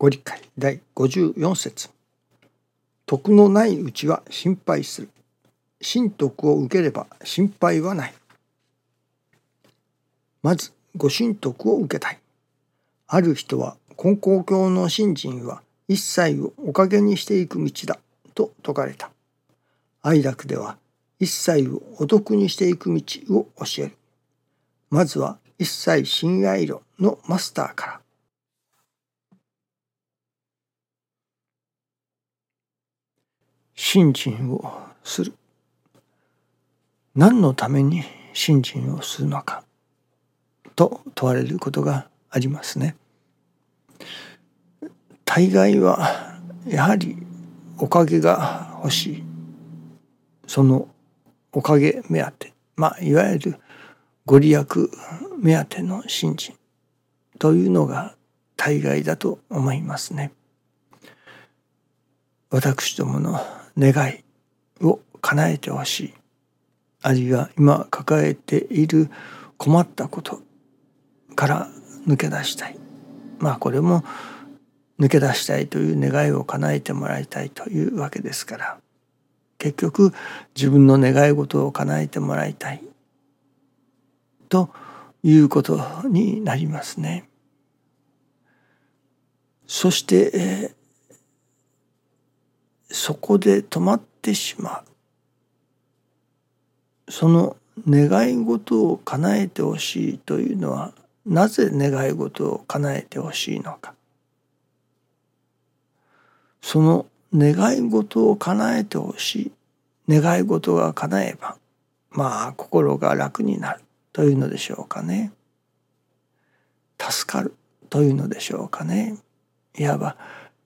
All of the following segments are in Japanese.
ご理解第54節徳のないうちは心配する。神徳を受ければ心配はない。まず、ご神徳を受けたい。ある人は、根高教の信心は一切をおかげにしていく道だと説かれた。愛楽では、一切をお得にしていく道を教える。まずは一切親愛論のマスターから。信心をする。何のために信心をするのかと問われることがありますね。大概はやはりおかげが欲しいそのおかげ目当てまあいわゆるご利益目当ての信心というのが大概だと思いますね。私どもの願いを叶えてほしい。あるいは今抱えている困ったことから抜け出したい。まあこれも抜け出したいという願いを叶えてもらいたいというわけですから。結局自分の願い事を叶えてもらいたい。ということになりますね。そして、そこで止まってしまう。その願い事を叶えてほしいというのはなぜ願い事を叶えてほしいのか。その願い事を叶えてほしい。願い事が叶えばまあ心が楽になるというのでしょうかね。助かるというのでしょうかね。いわば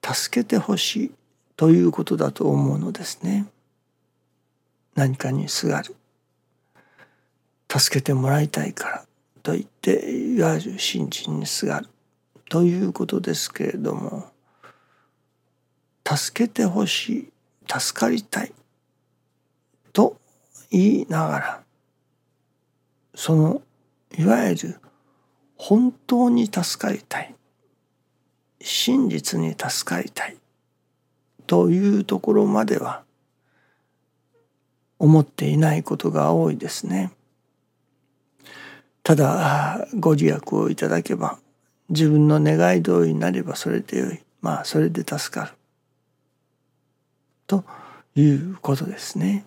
助けてほしい。ということだと思うのですね。何かにすがる。助けてもらいたいから。と言っていわゆる信心にすがる。ということですけれども助けてほしい。助かりたい。と言いながらそのいわゆる本当に助かりたい。真実に助かりたい。というところまでは思っていないことが多いですね。ただご利益をいただけば自分の願い通りになればそれでよいまあそれで助かるということですね。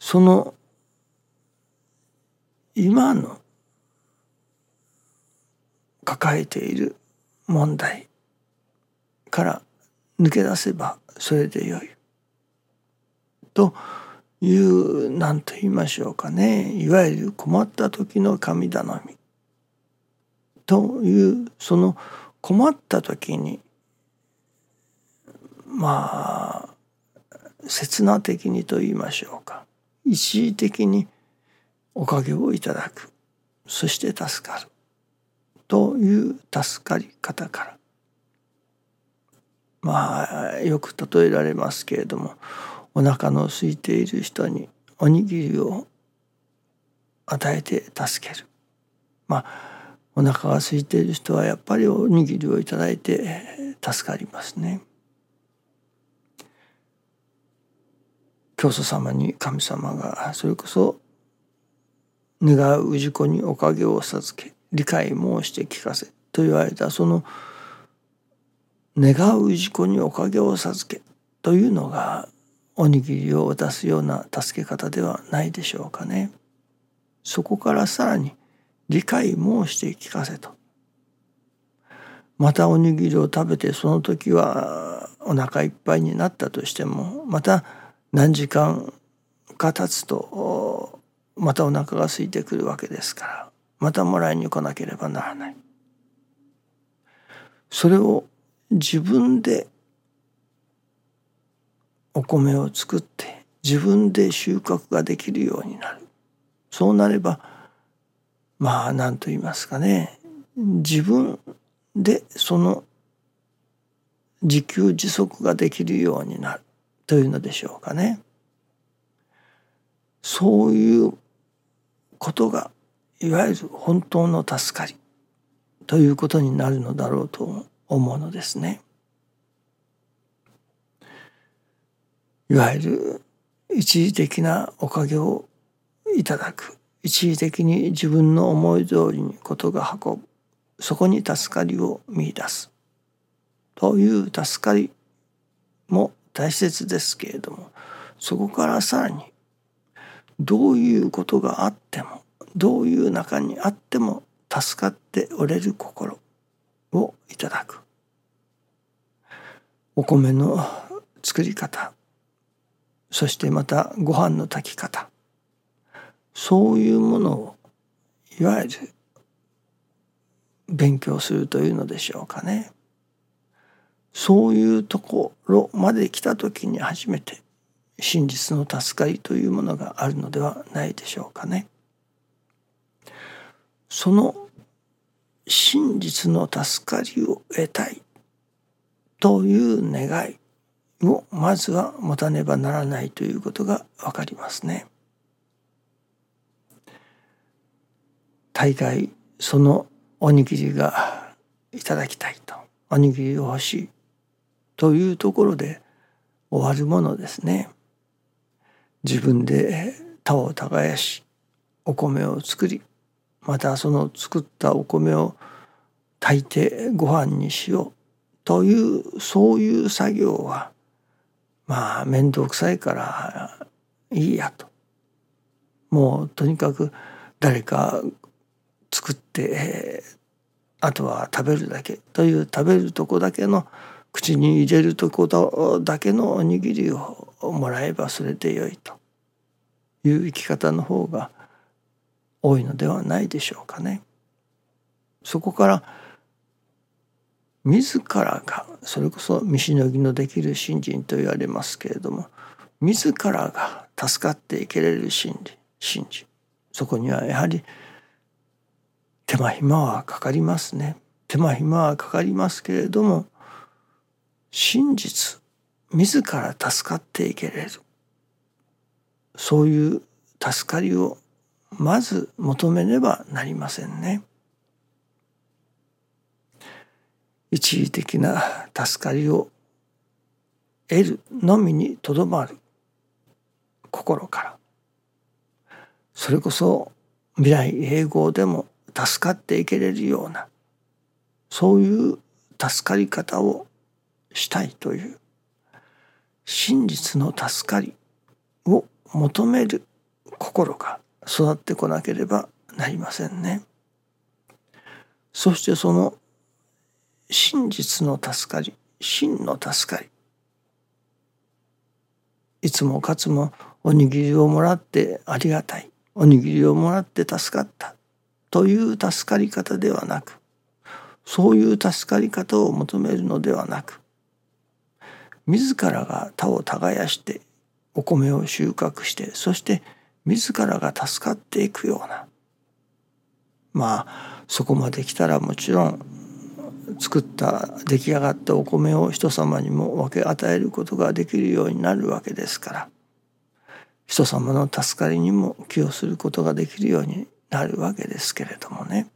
その今の抱えている問題から抜け出せばそれでよい。という何と言いましょうかね。いわゆる困った時の神頼み。というその困った時にまあ刹那的にと言いましょうか。一時的におかげをいただく。そして助かる。という助かり方から。まあよく例えられますけれどもお腹の空いている人におにぎりを与えて助けるまあお腹が空いている人はやっぱりおにぎりをいただいて助かりますね。教祖様に神様がそれこそ願う氏子におかげを授け理解申して聞かせと言われたその願う氏子におかげを授けというのがおにぎりを渡すような助け方ではないでしょうかね。そこからさらに理解申して聞かせと。またおにぎりを食べてその時はお腹いっぱいになったとしてもまた何時間か経つとまたお腹が空いてくるわけですからまたもらいに来なければならない。それを自分でお米を作って自分で収穫ができるようになる。そうなればまあ何と言いますかね。自分でその自給自足ができるようになる。というのでしょうかね。そういうことがいわゆる本当の助かり。ということになるのだろうと思う。思うのですね。いわゆる一時的なおかげをいただく。一時的に自分の思い通りにことが運ぶ。そこに助かりを見いだす。という助かりも大切ですけれどもそこからさらにどういうことがあってもどういう中にあっても助かっておれる心。をいただくお米の作り方そしてまたご飯の炊き方そういうものをいわゆる勉強するというのでしょうかね。そういうところまで来た時に初めて真実の助かりというものがあるのではないでしょうかね。その真実の助かりを得たいという願いをまずは持たねばならないということがわかりますね。大概そのおにぎりがいただきたいとおにぎりを欲しいというところで終わるものですね。自分で田を耕しお米を作りまたその作ったお米を炊いてご飯にしようというそういう作業はまあ面倒くさいからいいやと。もうとにかく誰か作って、あとは食べるだけという食べるとこだけの口に入れるとこだけのおにぎりをもらえばそれでよいという生き方の方が多いのではないでしょうかね。そこから自らがそれこそ見しのぎのできる信心と言われますけれども自らが助かっていけれる信心そこにはやはり手間暇はかかりますね。手間暇はかかりますけれども真実自ら助かっていけれる。そういう助かりをまず求めねばなりませんね。一時的な助かりを得るのみにとどまる心からそれこそ未来永劫でも助かっていけれるようなそういう助かり方をしたいという真実の助かりを求める心が育ってこなければなりませんね。そしてその真実の助かり真の助かり。いつもかつもおにぎりをもらってありがたい。おにぎりをもらって助かった。という助かり方ではなくそういう助かり方を求めるのではなく自らが田を耕してお米を収穫してそして自らが助かっていくような。まあそこまで来たらもちろん作った出来上がったお米を人様にも分け与えることができるようになるわけですから。人様の助かりにも寄与することができるようになるわけですけれどもね。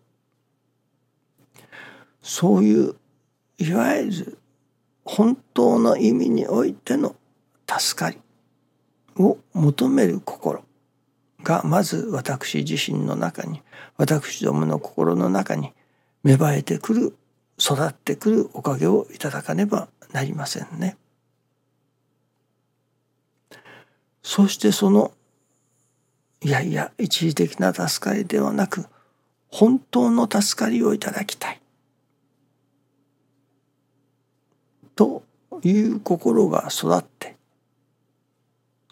そういういわゆる本当の意味においての助かりを求める心。がまず私自身の中に私どもの心の中に芽生えてくる育ってくるおかげをいただかねばなりませんね。そしてそのいやいや一時的な助かりではなく本当の助かりをいただきたいという心が育って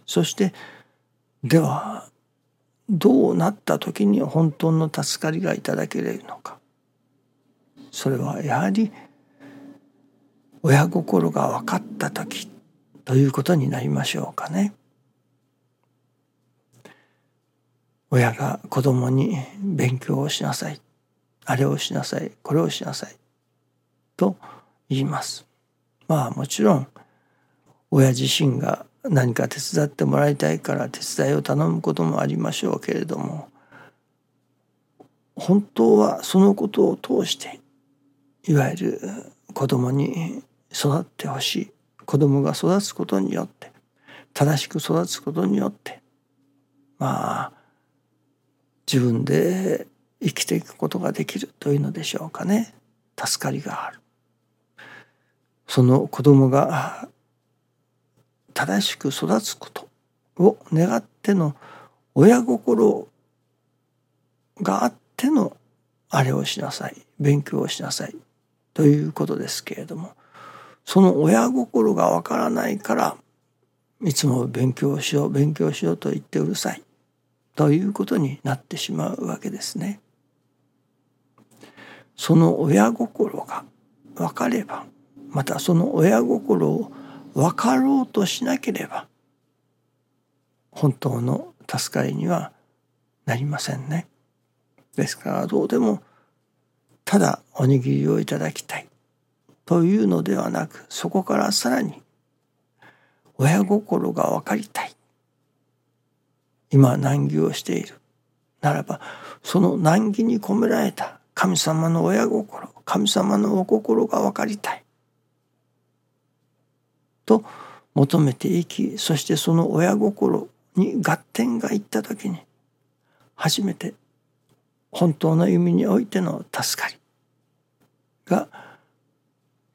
そしてではどうなった時に本当の助かりがいただけれるのか。それはやはり親心が分かった時ということになりましょうかね。親が子供に勉強をしなさい。あれをしなさい。これをしなさい。と言います。まあもちろん親自身が何か手伝ってもらいたいから手伝いを頼むこともありましょうけれども本当はそのことを通していわゆる子供に育ってほしい子供が育つことによって正しく育つことによってまあ自分で生きていくことができるというのでしょうかね。助かりがある。その子供が正しく育つことを願っての親心があってのあれをしなさい。勉強をしなさい。ということですけれどもその親心がわからないからいつも勉強しよう勉強しようと言ってうるさい。ということになってしまうわけですね。その親心が分かればまたその親心を分かろうとしなければ本当の助かりにはなりませんね。ですからどうでもただおにぎりをいただきたい。というのではなくそこからさらに親心が分かりたい。今難儀をしている。ならばその難儀に込められた神様の親心神様のお心が分かりたい。と求めていきそしてその親心に合点がいった時に初めて本当の意味においての助かりが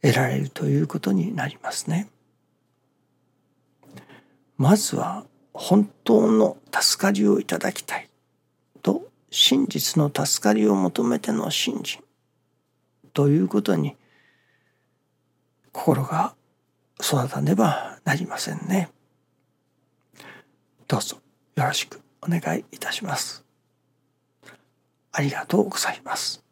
得られるということになりますね。まずは本当の助かりをいただきたいと真実の助かりを求めての信心ということに心が育たねばなりませんね。どうぞよろしくお願いいたします。ありがとうございます。